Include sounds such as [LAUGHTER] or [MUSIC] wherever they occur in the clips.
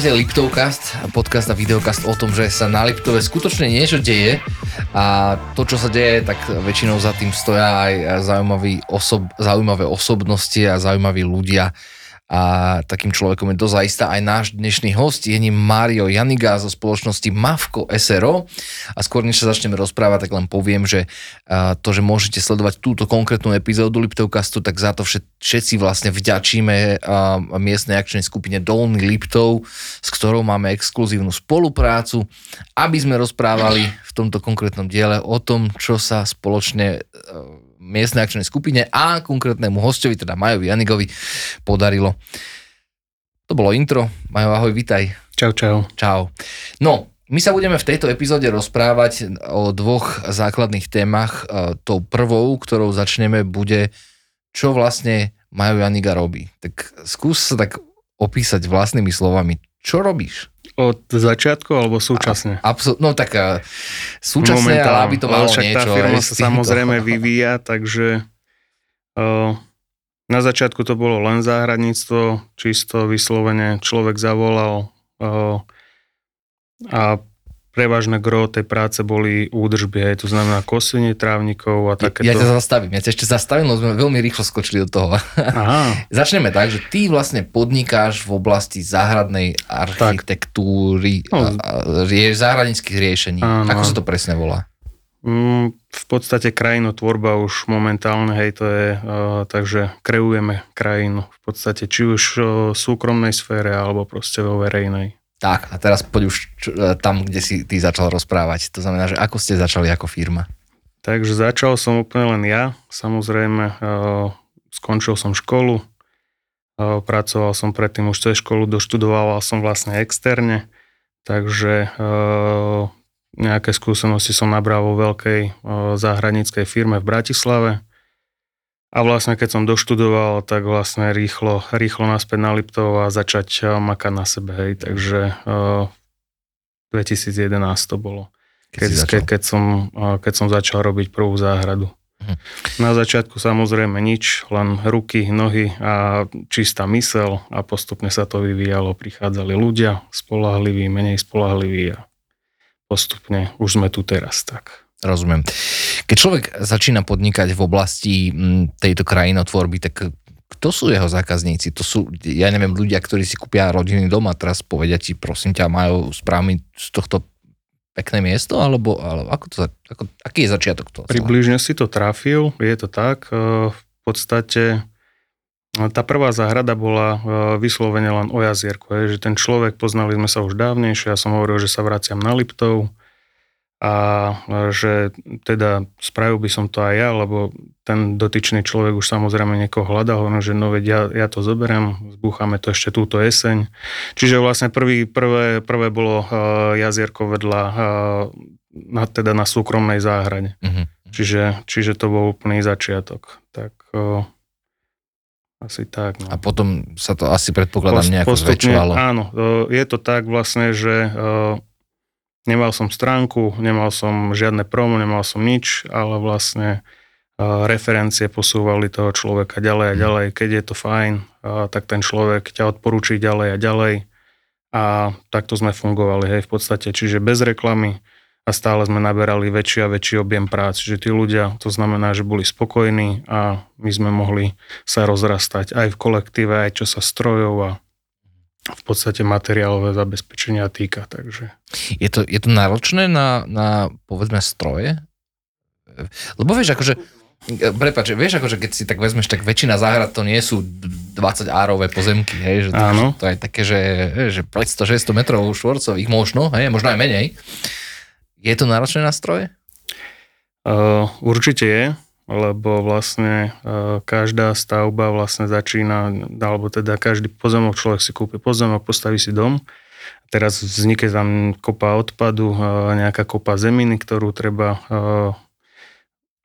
Sledujete Liptovcast, podcast a videokast o tom, že sa na Liptove skutočne niečo deje. A to, čo sa deje, tak väčšinou za tým stoja aj osob, zaujímavé osobnosti a zaujímaví ľudia a takým človekom je dozajista aj náš dnešný host, je ním Mario Janiga zo spoločnosti Mavko SRO a skôr než sa začneme rozprávať, tak len poviem, že to, že môžete sledovať túto konkrétnu epizódu Liptovkastu, tak za to všetci vlastne vďačíme miestnej akčnej skupine Dolný Liptov, s ktorou máme exkluzívnu spoluprácu, aby sme rozprávali v tomto konkrétnom diele o tom, čo sa spoločne miestnej akčnej skupine a konkrétnemu hostovi, teda Majovi Janigovi, podarilo. To bolo intro. Majo, ahoj, vitaj. Čau, čau. Čau. No, my sa budeme v tejto epizóde rozprávať o dvoch základných témach. E, tou prvou, ktorou začneme, bude, čo vlastne Majo Janiga robí. Tak skús sa tak opísať vlastnými slovami. Čo robíš? Od začiatku alebo súčasne? Absol- no tak uh, súčasne, Momentálne, ale aby to malo však niečo. tá firma sa samozrejme vyvíja, takže uh, na začiatku to bolo len záhradníctvo, čisto vyslovene človek zavolal uh, a prevažné gro tej práce boli údržby, aj to znamená kosenie trávnikov a takéto. Ja ťa zastavím, ja ťa ešte zastavím, lebo sme veľmi rýchlo skočili do toho. Aha. [LAUGHS] Začneme tak, že ty vlastne podnikáš v oblasti záhradnej architektúry, no. rie, záhradníckých riešení. Áno. Ako sa to presne volá? Mm, v podstate krajinotvorba už momentálne, hej, to je, uh, takže kreujeme krajinu v podstate, či už v súkromnej sfére, alebo proste vo verejnej. Tak, a teraz poď už e, tam, kde si ty začal rozprávať. To znamená, že ako ste začali ako firma? Takže začal som úplne len ja. Samozrejme, e, skončil som školu, e, pracoval som predtým už cez školu, doštudoval som vlastne externe, takže nejaké skúsenosti som nabral vo veľkej záhradníckej firme v Bratislave a vlastne keď som doštudoval, tak vlastne rýchlo, rýchlo naspäť na Liptov a začať eh, makať na sebe, hej. Takže uh, eh, 2011 to bolo. Keď, keď, keď, som, uh, keď som začal robiť prvú záhradu. Mhm. Na začiatku samozrejme nič, len ruky, nohy a čistá mysel a postupne sa to vyvíjalo. Prichádzali ľudia, spolahliví, menej spolahliví a postupne už sme tu teraz tak. Rozumiem. Keď človek začína podnikať v oblasti mm, tejto krajinotvorby, tak kto sú jeho zákazníci? To sú, ja neviem, ľudia, ktorí si kúpia rodinný dom a teraz povedia ti, prosím ťa, majú správny z tohto pekné miesto, alebo, alebo ako to, ako, aký je začiatok toho? Približne si to trafil, je to tak. E, v podstate e, tá prvá záhrada bola e, vyslovene len o jazierku, že ten človek, poznali sme sa už dávnejšie, ja som hovoril, že sa vraciam na Liptov, a že teda spravil by som to aj ja, lebo ten dotyčný človek už samozrejme niekoho hľadá, hovorím, že no veď ja, ja to zoberiem, zbúchame to ešte túto jeseň. Čiže vlastne prvý, prvé, prvé bolo uh, jazierko vedľa, uh, na, teda na súkromnej záhrade. Uh-huh. Čiže, čiže to bol úplný začiatok. Tak uh, asi tak. No. A potom sa to asi predpokladám nejako Postupne, zväčšovalo. Áno, je to tak vlastne, že Nemal som stránku, nemal som žiadne promo, nemal som nič, ale vlastne referencie posúvali toho človeka ďalej a mhm. ďalej. Keď je to fajn, tak ten človek ťa odporúči ďalej a ďalej. A takto sme fungovali, hej, v podstate. Čiže bez reklamy a stále sme naberali väčší a väčší objem prác. Čiže tí ľudia, to znamená, že boli spokojní a my sme mohli sa rozrastať aj v kolektíve, aj čo sa strojov a v podstate materiálové zabezpečenia týka. Takže. Je, to, je to náročné na, na povedzme stroje? Lebo vieš, akože Prepač, vieš, akože keď si tak vezmeš, tak väčšina záhrad to nie sú 20 árové pozemky, hej, že to, Áno. to je také, že, že 500-600 metrov štvorcových možno, hej, možno aj menej. Je to náročné na stroje? Uh, určite je lebo vlastne e, každá stavba vlastne začína, alebo teda každý pozemok, človek si kúpi pozemok, postaví si dom, teraz vznikne tam kopa odpadu, e, nejaká kopa zeminy, ktorú treba, e,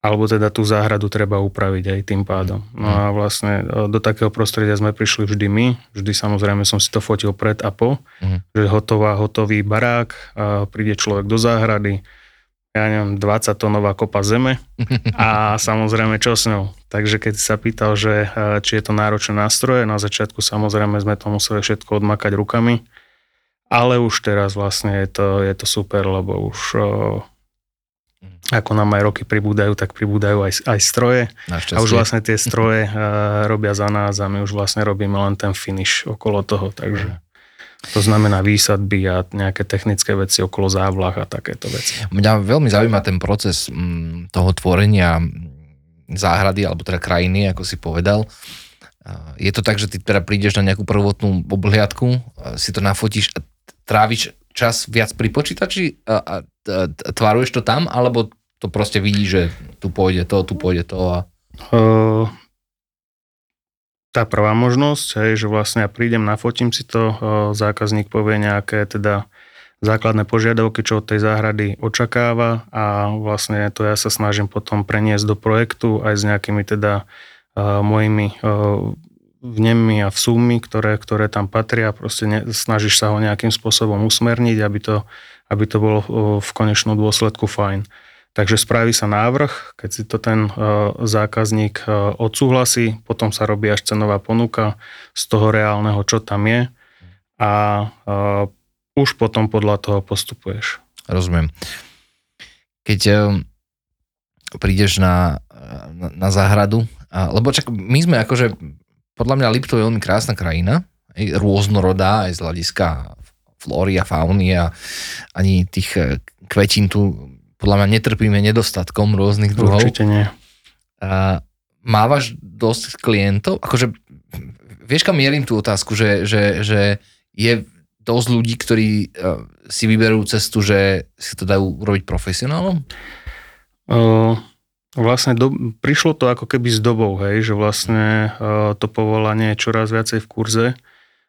alebo teda tú záhradu treba upraviť aj tým pádom. No a vlastne do takého prostredia sme prišli vždy my, vždy samozrejme som si to fotil pred a po, mm. že hotová, hotový barák, príde človek do záhrady, ja neviem, 20 tónová kopa zeme [LAUGHS] a samozrejme čo s ňou. Takže keď sa pýtal, že či je to náročné nástroje, na začiatku samozrejme sme to museli všetko odmakať rukami ale už teraz vlastne je to, je to super, lebo už uh, ako nám aj roky pribúdajú, tak pribúdajú aj, aj stroje. A už vlastne tie stroje uh, robia za nás a my už vlastne robíme len ten finish okolo toho, takže to znamená výsadby a nejaké technické veci okolo závlah a takéto veci. Mňa veľmi zaujíma ten proces mm, toho tvorenia záhrady, alebo teda krajiny, ako si povedal. Je to tak, že ty teda prídeš na nejakú prvotnú obhliadku, si to nafotíš a tráviš čas viac pri počítači a, a, a tvaruješ to tam, alebo to proste vidíš, že tu pôjde to, tu pôjde to a... Uh, tá prvá možnosť, hej, že vlastne ja prídem, nafotím si to, uh, zákazník povie nejaké teda základné požiadavky, čo od tej záhrady očakáva a vlastne to ja sa snažím potom preniesť do projektu aj s nejakými teda uh, mojimi uh, vnemy a vsúmy, ktoré, ktoré tam patria. Proste ne, snažíš sa ho nejakým spôsobom usmerniť, aby to, aby to bolo v konečnom dôsledku fajn. Takže spraví sa návrh, keď si to ten zákazník odsúhlasí, potom sa robí až cenová ponuka z toho reálneho, čo tam je a už potom podľa toho postupuješ. Rozumiem. Keď prídeš na, na, na záhradu, lebo čak my sme akože podľa mňa Liptov je veľmi krásna krajina, rôznorodá aj z hľadiska flóry a fauny a ani tých e, kvetín tu podľa mňa netrpíme nedostatkom rôznych druhov. Určite nie. A mávaš dosť klientov? Akože, vieš kam mierim tú otázku, že, že, že je dosť ľudí, ktorí e, si vyberú cestu, že si to dajú urobiť profesionálom? Uh, Vlastne do, prišlo to ako keby s dobou, hej, že vlastne uh, to povolanie je čoraz viacej v kurze.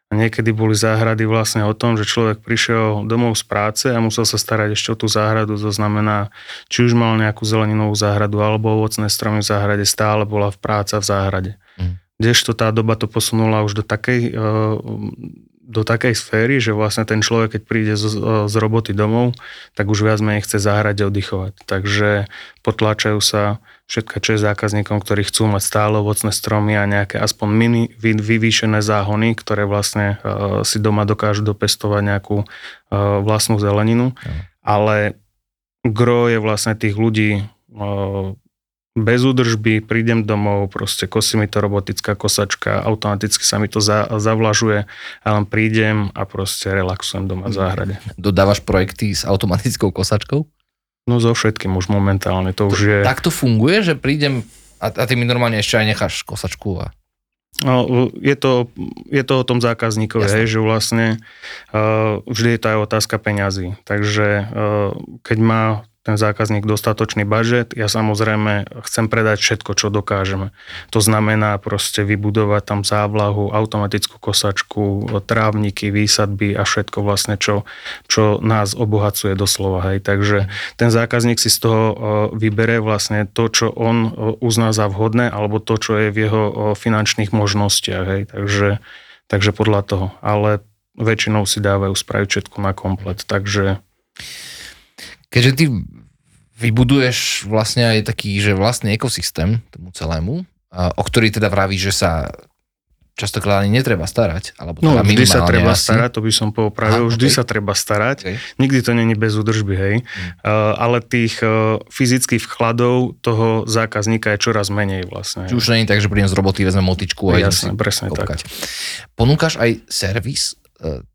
Niekedy boli záhrady vlastne o tom, že človek prišiel domov z práce a musel sa starať ešte o tú záhradu. To znamená, či už mal nejakú zeleninovú záhradu alebo ovocné stromy v záhrade, stále bola v práca v záhrade. Mm. Kdežto tá doba to posunula už do takej uh, do takej sféry, že vlastne ten človek, keď príde z, z roboty domov, tak už viac menej chce zahrať a oddychovať. Takže potláčajú sa všetko, čo je zákazníkom, ktorí chcú mať stále ovocné stromy a nejaké aspoň mini vyvýšené záhony, ktoré vlastne uh, si doma dokážu dopestovať nejakú uh, vlastnú zeleninu. Mm. Ale gro je vlastne tých ľudí uh, bez údržby, prídem domov, proste kosí mi to robotická kosačka, automaticky sa mi to za, zavlažuje a len prídem a proste relaxujem doma v záhrade. Dodávaš projekty s automatickou kosačkou? No so všetkým už momentálne, to už je... Tak to funguje, že prídem a, a ty mi normálne ešte aj necháš kosačku a... No, je, to, je to o tom zákazníkovi, hej, že vlastne uh, vždy je to aj otázka peňazí. Takže uh, keď má ten zákazník dostatočný budget. Ja samozrejme chcem predať všetko, čo dokážeme. To znamená proste vybudovať tam závlahu, automatickú kosačku, trávniky, výsadby a všetko vlastne, čo, čo nás obohacuje doslova. Hej. Takže ten zákazník si z toho vybere vlastne to, čo on uzná za vhodné, alebo to, čo je v jeho finančných možnostiach. Hej. Takže, takže podľa toho. Ale väčšinou si dávajú spraviť všetko na komplet. Takže Keďže ty vybuduješ vlastne aj taký, že vlastný ekosystém tomu celému, o ktorý teda vraví, že sa častokrát ani netreba starať. Alebo no, teda vždy sa treba asi. starať, to by som popravil, Aha, vždy okay. sa treba starať. Okay. Nikdy to není bez údržby, hej. Hmm. Uh, ale tých uh, fyzických vkladov toho zákazníka je čoraz menej vlastne. Čiže už je tak, že prídem z roboty, vezmem motičku a Jasne, presne kopkať. tak. Ponúkaš aj servis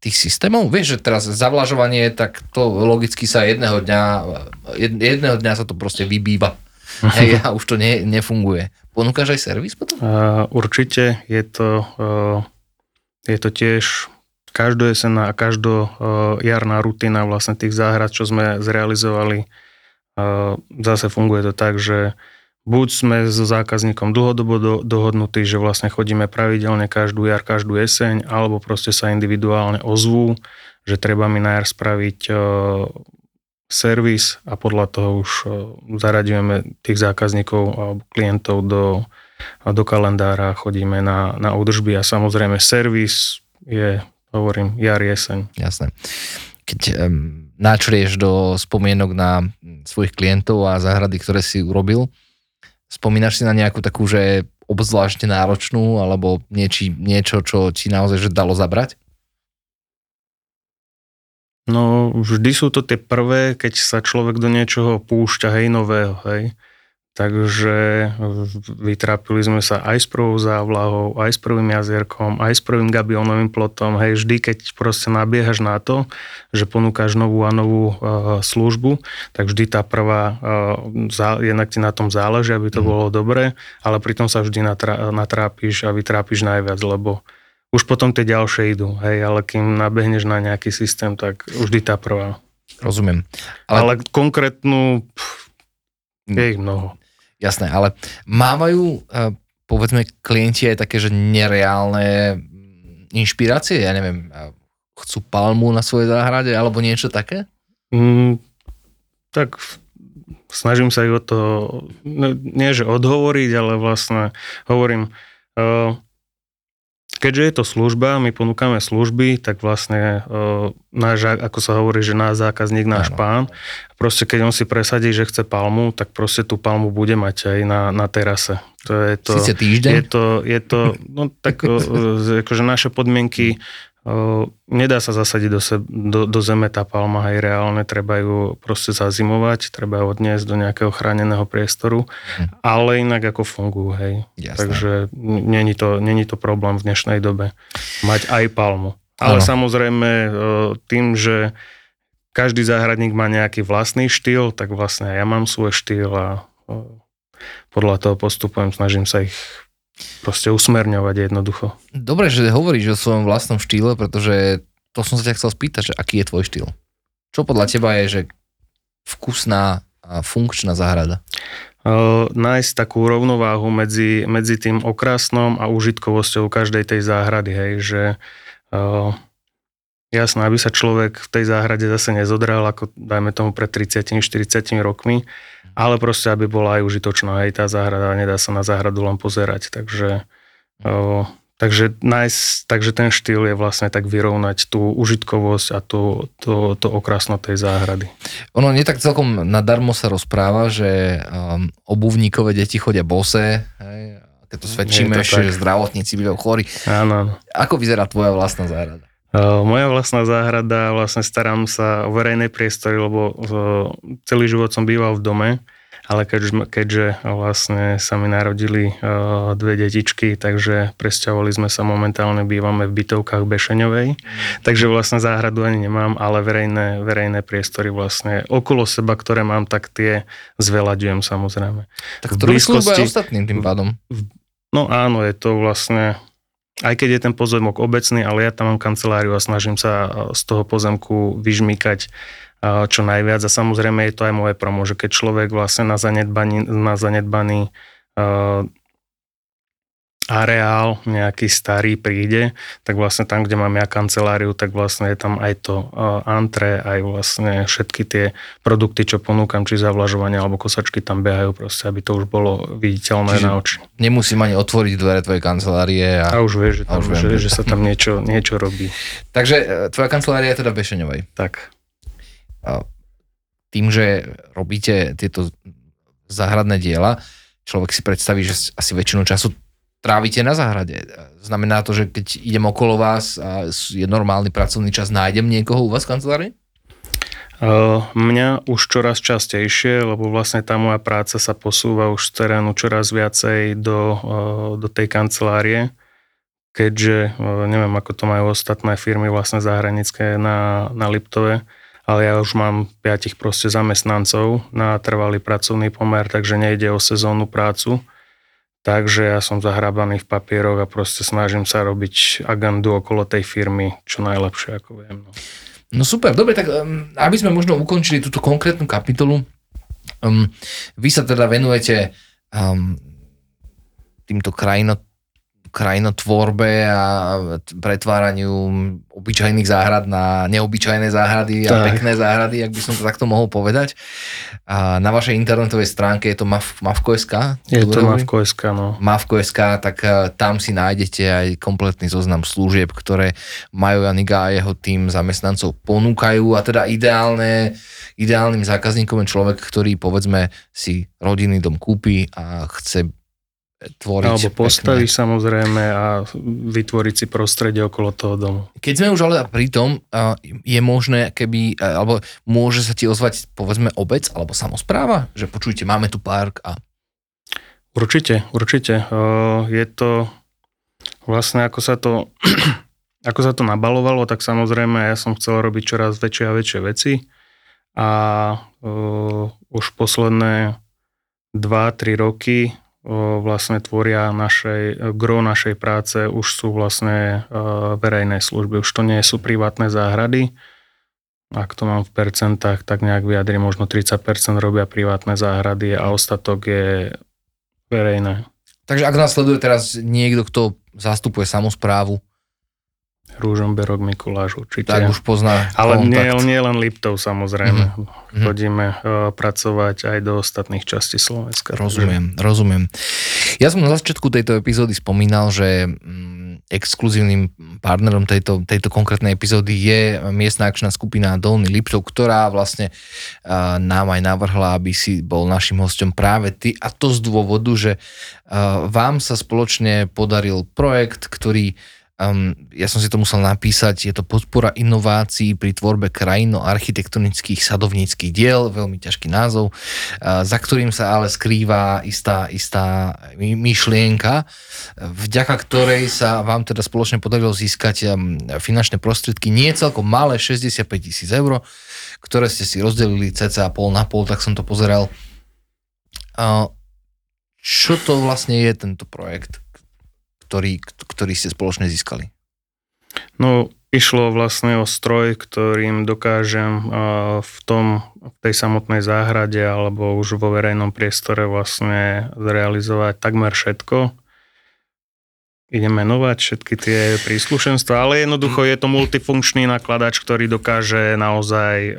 tých systémov. Vieš, že teraz zavlažovanie, tak to logicky sa jedného dňa, jedného dňa sa to proste vybýva. [LAUGHS] Hej, a už to ne, nefunguje. Ponúkaš aj servis potom? Uh, určite. Je to, uh, je to tiež každojesená a každojarná rutina vlastne tých záhrad, čo sme zrealizovali. Uh, zase funguje to tak, že buď sme so zákazníkom dlhodobo do, dohodnutí, že vlastne chodíme pravidelne každú jar, každú jeseň, alebo proste sa individuálne ozvú, že treba mi na jar spraviť uh, servis a podľa toho už uh, zaradíme tých zákazníkov alebo klientov do, do kalendára, chodíme na, na údržby a samozrejme servis je, hovorím, jar, jeseň. Jasné. Keď um, načrieš do spomienok na svojich klientov a záhrady, ktoré si urobil, Spomínaš si na nejakú takú, že obzvlášť náročnú, alebo nieči, niečo, čo ti naozaj že dalo zabrať? No, vždy sú to tie prvé, keď sa človek do niečoho púšťa, hej, nového, hej. Takže vytrápili sme sa aj s prvou závlahou, aj s prvým jazierkom, aj s prvým gabionovým plotom. Hej, vždy, keď proste nabiehaš na to, že ponúkaš novú a novú uh, službu, tak vždy tá prvá, uh, jednak ti na tom záleží, aby to mm. bolo dobré, ale pritom sa vždy natrá, natrápiš a vytrápiš najviac, lebo už potom tie ďalšie idú, hej, ale kým nabehneš na nejaký systém, tak vždy tá prvá. Rozumiem. Ale, ale konkrétnu, pff, je ich mnoho. Jasné, ale mávajú, eh, povedzme, klienti aj také, že nereálne inšpirácie, ja neviem, eh, chcú palmu na svojej záhrade alebo niečo také? Mm, tak snažím sa ich o to, no, nie že odhovoriť, ale vlastne hovorím, uh, keďže je to služba, my ponúkame služby, tak vlastne uh, náš, ako sa hovorí, že náš zákazník, náš Áno. pán, proste keď on si presadí, že chce palmu, tak proste tú palmu bude mať aj na, na terase. To je to, Sice týždeň? Je to, je to no tak uh, akože naše podmienky nedá sa zasadiť do, se, do, do zeme tá palma, aj reálne, treba ju proste zazimovať, treba ju odniesť do nejakého chráneného priestoru, hm. ale inak ako fungujú, hej. Jasné. Takže není to, není to problém v dnešnej dobe mať aj palmu. Ale ano. samozrejme tým, že každý záhradník má nejaký vlastný štýl, tak vlastne ja mám svoj štýl a podľa toho postupujem, snažím sa ich proste usmerňovať jednoducho. Dobre, že hovoríš o svojom vlastnom štýle, pretože to som sa ťa chcel spýtať, že aký je tvoj štýl? Čo podľa teba je, že vkusná a funkčná záhrada? Uh, nájsť takú rovnováhu medzi, medzi tým okrasnom a užitkovosťou každej tej záhrady, hej, že uh, jasné, aby sa človek v tej záhrade zase nezodral, ako dajme tomu pred 30-40 rokmi, ale proste, aby bola aj užitočná aj tá záhrada, nedá sa na záhradu len pozerať, takže, o, takže, nice, takže ten štýl je vlastne tak vyrovnať tú užitkovosť a to, to, to okrasno tej záhrady. Ono nie tak celkom nadarmo sa rozpráva, že um, obuvníkové deti chodia bose, hej, keď to svedčíme, to že zdravotníci bývajú chorí. Áno. Ako vyzerá tvoja vlastná záhrada? Moja vlastná záhrada, vlastne starám sa o verejné priestory, lebo celý život som býval v dome, ale keďže, keďže vlastne sa mi narodili dve detičky, takže presťahovali sme sa momentálne, bývame v bytovkách Bešeňovej, takže vlastne záhradu ani nemám, ale verejné, verejné priestory vlastne okolo seba, ktoré mám, tak tie zveľaďujem samozrejme. Tak to blízkosti, ostatným tým pádom. No áno, je to vlastne aj keď je ten pozemok obecný, ale ja tam mám kanceláriu a snažím sa z toho pozemku vyžmýkať čo najviac. A samozrejme je to aj moje promo, že keď človek vlastne na zanedbaný, na zanedbaný areál nejaký starý príde, tak vlastne tam, kde mám ja kanceláriu, tak vlastne je tam aj to uh, antre, aj vlastne všetky tie produkty, čo ponúkam, či zavlažovanie alebo kosačky tam behajú proste, aby to už bolo viditeľné Čiže na oči. Nemusím ani otvoriť dvere tvojej kancelárie. A, a už vieš, že, tam, už viem, že, že sa tam niečo, niečo robí. Takže e, tvoja kancelária je teda v Bešeňovej. Tak. A tým, že robíte tieto záhradné diela, človek si predstaví, že asi väčšinu času trávite na záhrade. Znamená to, že keď idem okolo vás a je normálny pracovný čas, nájdem niekoho u vás v kancelárii? Uh, mňa už čoraz častejšie, lebo vlastne tá moja práca sa posúva už z terénu čoraz viacej do, uh, do tej kancelárie, keďže uh, neviem, ako to majú ostatné firmy vlastne zahranické na, na Liptove, ale ja už mám piatich proste zamestnancov na trvalý pracovný pomer, takže nejde o sezónnu prácu Takže ja som zahrabaný v papieroch a proste snažím sa robiť agendu okolo tej firmy čo najlepšie, ako viem. No, no super, dobre, tak um, aby sme možno ukončili túto konkrétnu kapitolu, um, vy sa teda venujete um, týmto krajinot krajinotvorbe a pretváraniu obyčajných záhrad na neobyčajné záhrady a tak. pekné záhrady, ak by som to takto mohol povedať. A na vašej internetovej stránke je to Mav, Mavko.sk? Je to Mavko.sk, no. Mavko.sk, tak e, tam si nájdete aj kompletný zoznam služieb, ktoré majú Janiga a jeho tým zamestnancov ponúkajú a teda ideálne, ideálnym zákazníkom je človek, ktorý povedzme si rodinný dom kúpi a chce tvoriť. Alebo pekné. samozrejme a vytvoriť si prostredie okolo toho domu. Keď sme už ale pri tom, je možné, keby, alebo môže sa ti ozvať povedzme obec alebo samozpráva, že počujte, máme tu park a... Určite, určite. Je to vlastne ako sa to [CLEARS THROAT] ako sa to nabalovalo, tak samozrejme ja som chcel robiť čoraz väčšie a väčšie veci a uh, už posledné 2-3 roky vlastne tvoria našej, gro našej práce už sú vlastne verejné služby. Už to nie sú privátne záhrady. Ak to mám v percentách, tak nejak vyjadri, možno 30% robia privátne záhrady a ostatok je verejné. Takže ak nás sleduje teraz niekto, kto zastupuje samozprávu, Rúžomberok Mikuláš určite. Tak už pozná Ale nie, nie len Liptov samozrejme. Mm-hmm. Chodíme uh, pracovať aj do ostatných častí Slovenska. Rozumiem, takže. rozumiem. Ja som na začiatku tejto epizódy spomínal, že mm, exkluzívnym partnerom tejto, tejto konkrétnej epizódy je miestna akčná skupina Dolný Liptov, ktorá vlastne uh, nám aj navrhla, aby si bol našim hostom práve ty a to z dôvodu, že uh, vám sa spoločne podaril projekt, ktorý Um, ja som si to musel napísať, je to podpora inovácií pri tvorbe krajino-architektonických sadovníckých diel, veľmi ťažký názov, uh, za ktorým sa ale skrýva istá, istá myšlienka, vďaka ktorej sa vám teda spoločne podarilo získať um, finančné prostriedky, nie celkom malé, 65 tisíc eur, ktoré ste si rozdelili cca pol na pol, tak som to pozeral. Uh, čo to vlastne je tento projekt? Ktorý, ktorý ste spoločne získali? No, išlo vlastne o stroj, ktorým dokážem v tom, v tej samotnej záhrade alebo už vo verejnom priestore vlastne zrealizovať takmer všetko. Idem menovať všetky tie príslušenstva, ale jednoducho je to multifunkčný nakladač, ktorý dokáže naozaj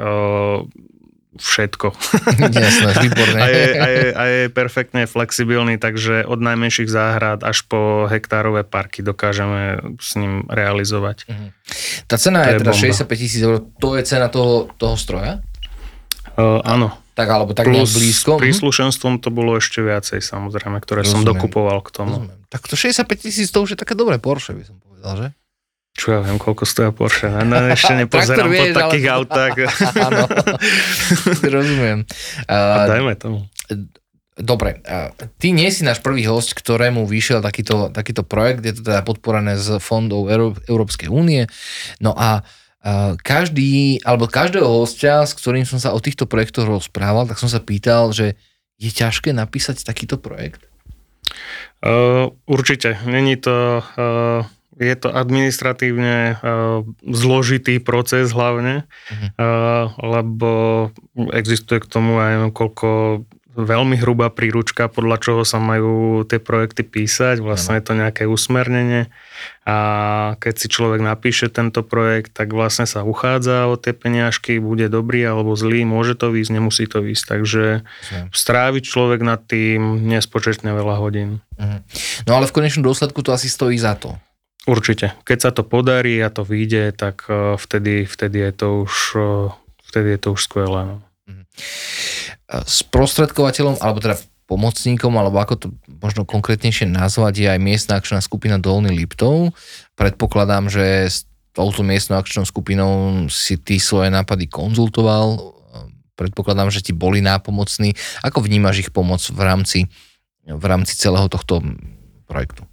všetko. [LAUGHS] Jasné, výborné. a, je, a, je, a je perfektne flexibilný, takže od najmenších záhrad až po hektárové parky dokážeme s ním realizovať. Uh-huh. Tá cena to je, je teda bomba. 65 tisíc eur, to je cena toho, toho stroja? Uh, áno. Tak alebo tak Plus blízko. s mhm. príslušenstvom to bolo ešte viacej samozrejme, ktoré Rozumiem. som dokupoval k tomu. Rozumiem. Tak to 65 tisíc to už je také dobré Porsche by som povedal, že? Čo ja viem, koľko stoja Porsche. No, ešte [LAUGHS] nepozerám po takých ale... autách. [LAUGHS] Áno, [LAUGHS] rozumiem. Uh, dajme tomu. Dobre, ty nie si náš prvý host, ktorému vyšiel takýto, takýto projekt, je to teda podporené z fondov Európskej únie. No a každý, alebo každého hostia, s ktorým som sa o týchto projektoch rozprával, tak som sa pýtal, že je ťažké napísať takýto projekt? Uh, určite. Není to uh, je to administratívne uh, zložitý proces hlavne, uh-huh. uh, lebo existuje k tomu aj koľko veľmi hrubá príručka, podľa čoho sa majú tie projekty písať. Vlastne je to nejaké usmernenie a keď si človek napíše tento projekt, tak vlastne sa uchádza o tie peniažky, bude dobrý alebo zlý, môže to výjsť, nemusí to výjsť. Takže stráviť človek nad tým nespočetne veľa hodín. Uh-huh. No ale v konečnom dôsledku to asi stojí za to. Určite. Keď sa to podarí a to vyjde, tak e, vtedy, vtedy, je, to už, e, vtedy je to už skvelé. No. Mhm. Sprostredkovateľom, alebo teda pomocníkom, alebo ako to možno konkrétnejšie nazvať, je aj miestna akčná skupina Dolný Liptov. Predpokladám, že s touto miestnou akčnou skupinou si ty svoje nápady konzultoval. Predpokladám, že ti boli nápomocní. Ako vnímaš ich pomoc v rámci, v rámci celého tohto projektu?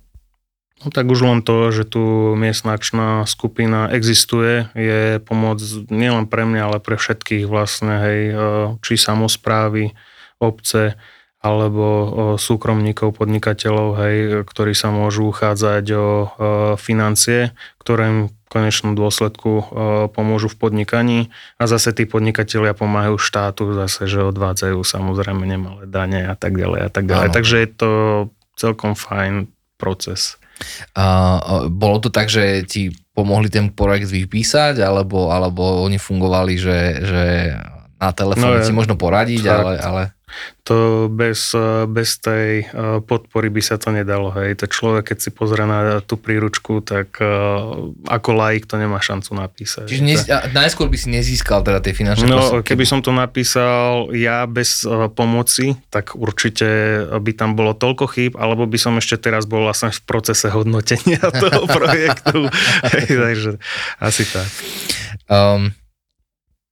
No tak už len to, že tu miestna akčná skupina existuje, je pomoc nielen pre mňa, ale pre všetkých vlastne, hej, e, či samozprávy, obce, alebo súkromníkov, podnikateľov, hej, ktorí sa môžu uchádzať o e, financie, ktoré im v konečnom dôsledku e, pomôžu v podnikaní a zase tí podnikatelia pomáhajú štátu, zase, že odvádzajú samozrejme nemalé dane a tak ďalej a tak ďalej. Áno. Takže je to celkom fajn proces. Uh, bolo to tak, že ti pomohli ten projekt vypísať, alebo, alebo oni fungovali, že, že na telefóne no, si možno poradiť, fakt, ale, ale... To bez, eh, bez tej eh, podpory by sa to nedalo. Hej. To človek, keď si pozrie na tú príručku, tak eh, ako laik to nemá šancu napísať. Čiže nez, najskôr by si nezískal teda tie finančné No, prostriedky. keby som to napísal ja bez pomoci, tak určite by tam bolo toľko chýb, alebo by som ešte teraz bol vlastne v procese hodnotenia [LAUGHS] toho projektu. [LAUGHS] Hej, takže asi tak. Um,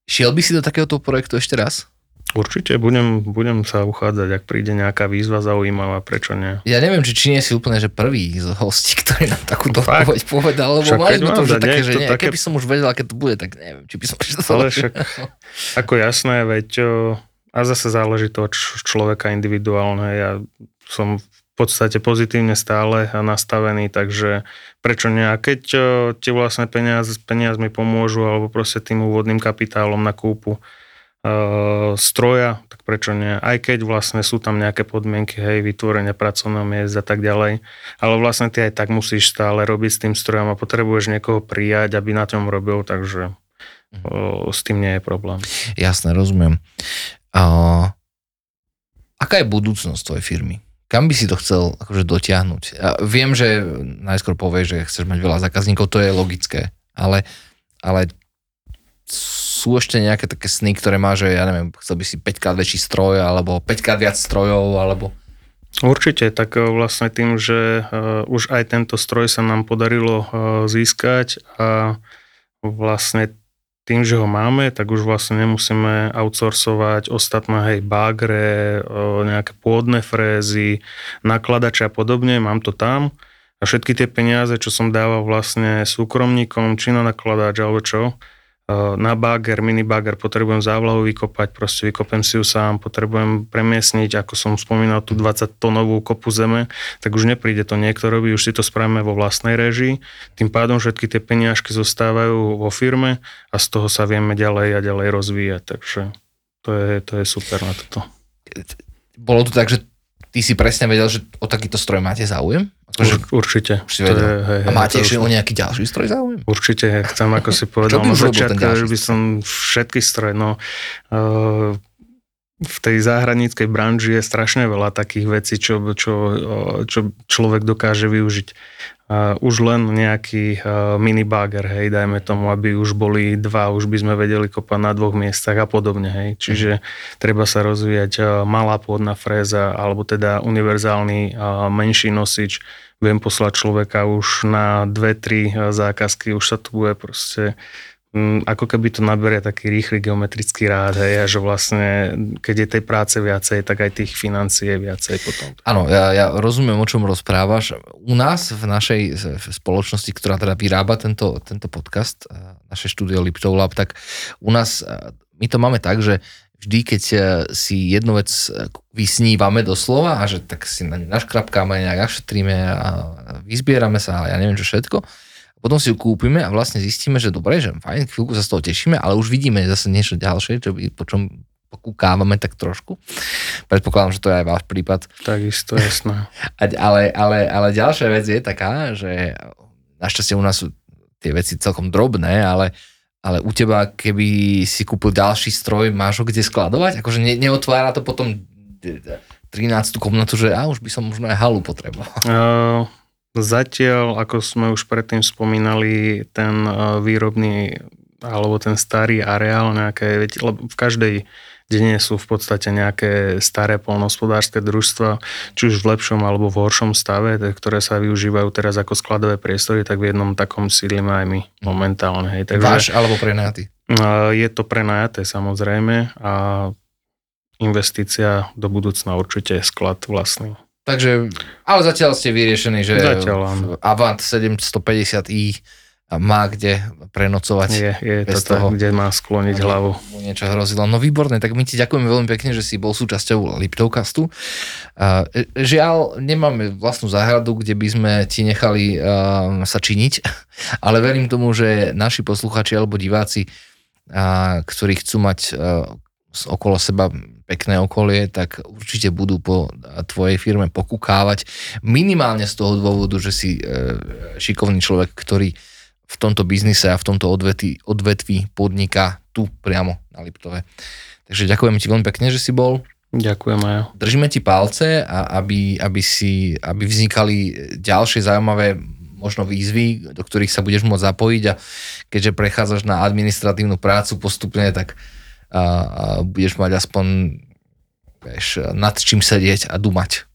šiel by si do takéhoto projektu ešte raz? Určite budem, budem sa uchádzať, ak príde nejaká výzva zaujímavá, prečo nie. Ja neviem, či, či nie si úplne že prvý z hostí, ktorý nám takúto Fakt? odpoveď povedal, lebo Však mali sme to, dať také, že nie, také- keby som už vedel, aké to bude, tak neviem, či by som to Ale však, ako jasné, veď a zase záleží to od človeka individuálne. Ja som v podstate pozitívne stále nastavený, takže prečo nie? A keď o, ti vlastne peniaz, peniazmi pomôžu alebo proste tým úvodným kapitálom na kúpu stroja, tak prečo nie? Aj keď vlastne sú tam nejaké podmienky, hej, vytvorenie pracovného miest a tak ďalej, ale vlastne ty aj tak musíš stále robiť s tým strojom a potrebuješ niekoho prijať, aby na tom robil, takže o, s tým nie je problém. Jasné, rozumiem. A, aká je budúcnosť tvojej firmy? Kam by si to chcel akože dotiahnuť? A viem, že najskôr povieš, že chceš mať veľa zákazníkov, to je logické, ale, ale sú ešte nejaké také sny, ktoré má, že ja neviem, chcel by si 5 krát väčší stroj, alebo 5 krát viac strojov, alebo... Určite, tak o, vlastne tým, že uh, už aj tento stroj sa nám podarilo uh, získať a vlastne tým, že ho máme, tak už vlastne nemusíme outsourcovať ostatné, hej, bagre, nejaké pôdne frézy, nakladače a podobne, mám to tam. A všetky tie peniaze, čo som dával vlastne súkromníkom, či na nakladač alebo čo, na bager, mini bager, potrebujem závlahu vykopať, proste vykopem si ju sám, potrebujem premiesniť, ako som spomínal, tú 20 tonovú kopu zeme, tak už nepríde to niekto robí, už si to spravíme vo vlastnej režii, tým pádom všetky tie peniažky zostávajú vo firme a z toho sa vieme ďalej a ďalej rozvíjať, takže to je, to je super na toto. Bolo to tak, že ty si presne vedel, že o takýto stroj máte záujem? Akože, Ur, určite. už si vedel. To je, hej, a máte ešte o nejaký ďalší stroj záujem? Určite, chcem, ako si [LAUGHS] povedal na začiatku, by som všetky stroje, no uh, v tej záhradníckej branži je strašne veľa takých vecí, čo, čo, uh, čo človek dokáže využiť. Uh, už len nejaký uh, minibáger, hej, dajme tomu, aby už boli dva, už by sme vedeli kopať na dvoch miestach a podobne, hej. Čiže treba sa rozvíjať uh, malá pôdna fréza, alebo teda univerzálny uh, menší nosič, viem poslať človeka už na dve, tri eh, zákazky, už sa tu bude proste ako keby to naberie taký rýchly geometrický rád, hej, a že vlastne, keď je tej práce viacej, tak aj tých financií je viacej potom. Áno, ja, ja rozumiem, o čom rozprávaš. U nás v našej spoločnosti, ktorá teda vyrába tento, tento podcast, naše štúdio Liptov Lab, tak u nás, my to máme tak, že vždy, keď eh, si jednu vec eh, vysnívame doslova a že tak si na ňu naškrapkáme, nejak našetríme a vyzbierame sa a ja neviem čo všetko, potom si ju kúpime a vlastne zistíme, že dobre, že fajn, chvíľku sa z toho tešíme, ale už vidíme zase niečo ďalšie, čo by, po čom pokúkávame tak trošku. Predpokladám, že to je aj váš prípad. Takisto, jasné. [LAUGHS] Ale, ale, ale ďalšia vec je taká, že našťastie u nás sú tie veci celkom drobné, ale, ale u teba, keby si kúpil ďalší stroj, máš ho kde skladovať? Akože ne, neotvára to potom 13. komnatu, že a už by som možno aj halu potreboval. Uh, Zatiaľ, ako sme už predtým spomínali, ten uh, výrobný alebo ten starý areál, nejaké, lebo v každej dene sú v podstate nejaké staré polnohospodárske družstva, či už v lepšom alebo v horšom stave, ktoré sa využívajú teraz ako skladové priestory, tak v jednom takom sídlime aj my momentálne. Hej. Takže, Váš alebo prenajatý? uh, je to prenajaté samozrejme a investícia do budúcna určite je sklad vlastný. Takže, ale zatiaľ ste vyriešení, že Zatiaľ. Avant 750i má kde prenocovať. Je, je to bez tak, toho- kde má skloniť hlavu. mu niečo hrozilo. No výborné, tak my ti ďakujeme veľmi pekne, že si bol súčasťou Liptovkastu. Uh, žiaľ, nemáme vlastnú záhradu, kde by sme ti nechali sa činiť, [LAUGHS] ale verím tomu, že naši posluchači alebo diváci, ktorí chcú mať okolo seba pekné okolie, tak určite budú po tvojej firme pokúkávať. Minimálne z toho dôvodu, že si uh, šikovný človek, ktorý v tomto biznise a v tomto odvetví, odvetví podniká tu priamo na Liptove. Takže ďakujem ti veľmi pekne, že si bol. Ďakujem aj. Držíme ti palce, a aby, aby, si, aby vznikali ďalšie zaujímavé možno výzvy, do ktorých sa budeš môcť zapojiť a keďže prechádzaš na administratívnu prácu postupne, tak a, a budeš mať aspoň vieš, nad čím sedieť a dumať.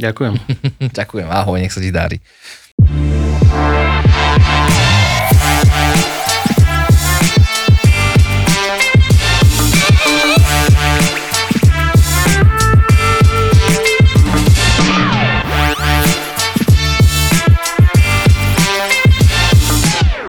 Ďakujem. [LAUGHS] Ďakujem, ahoj, nech sa ti darí.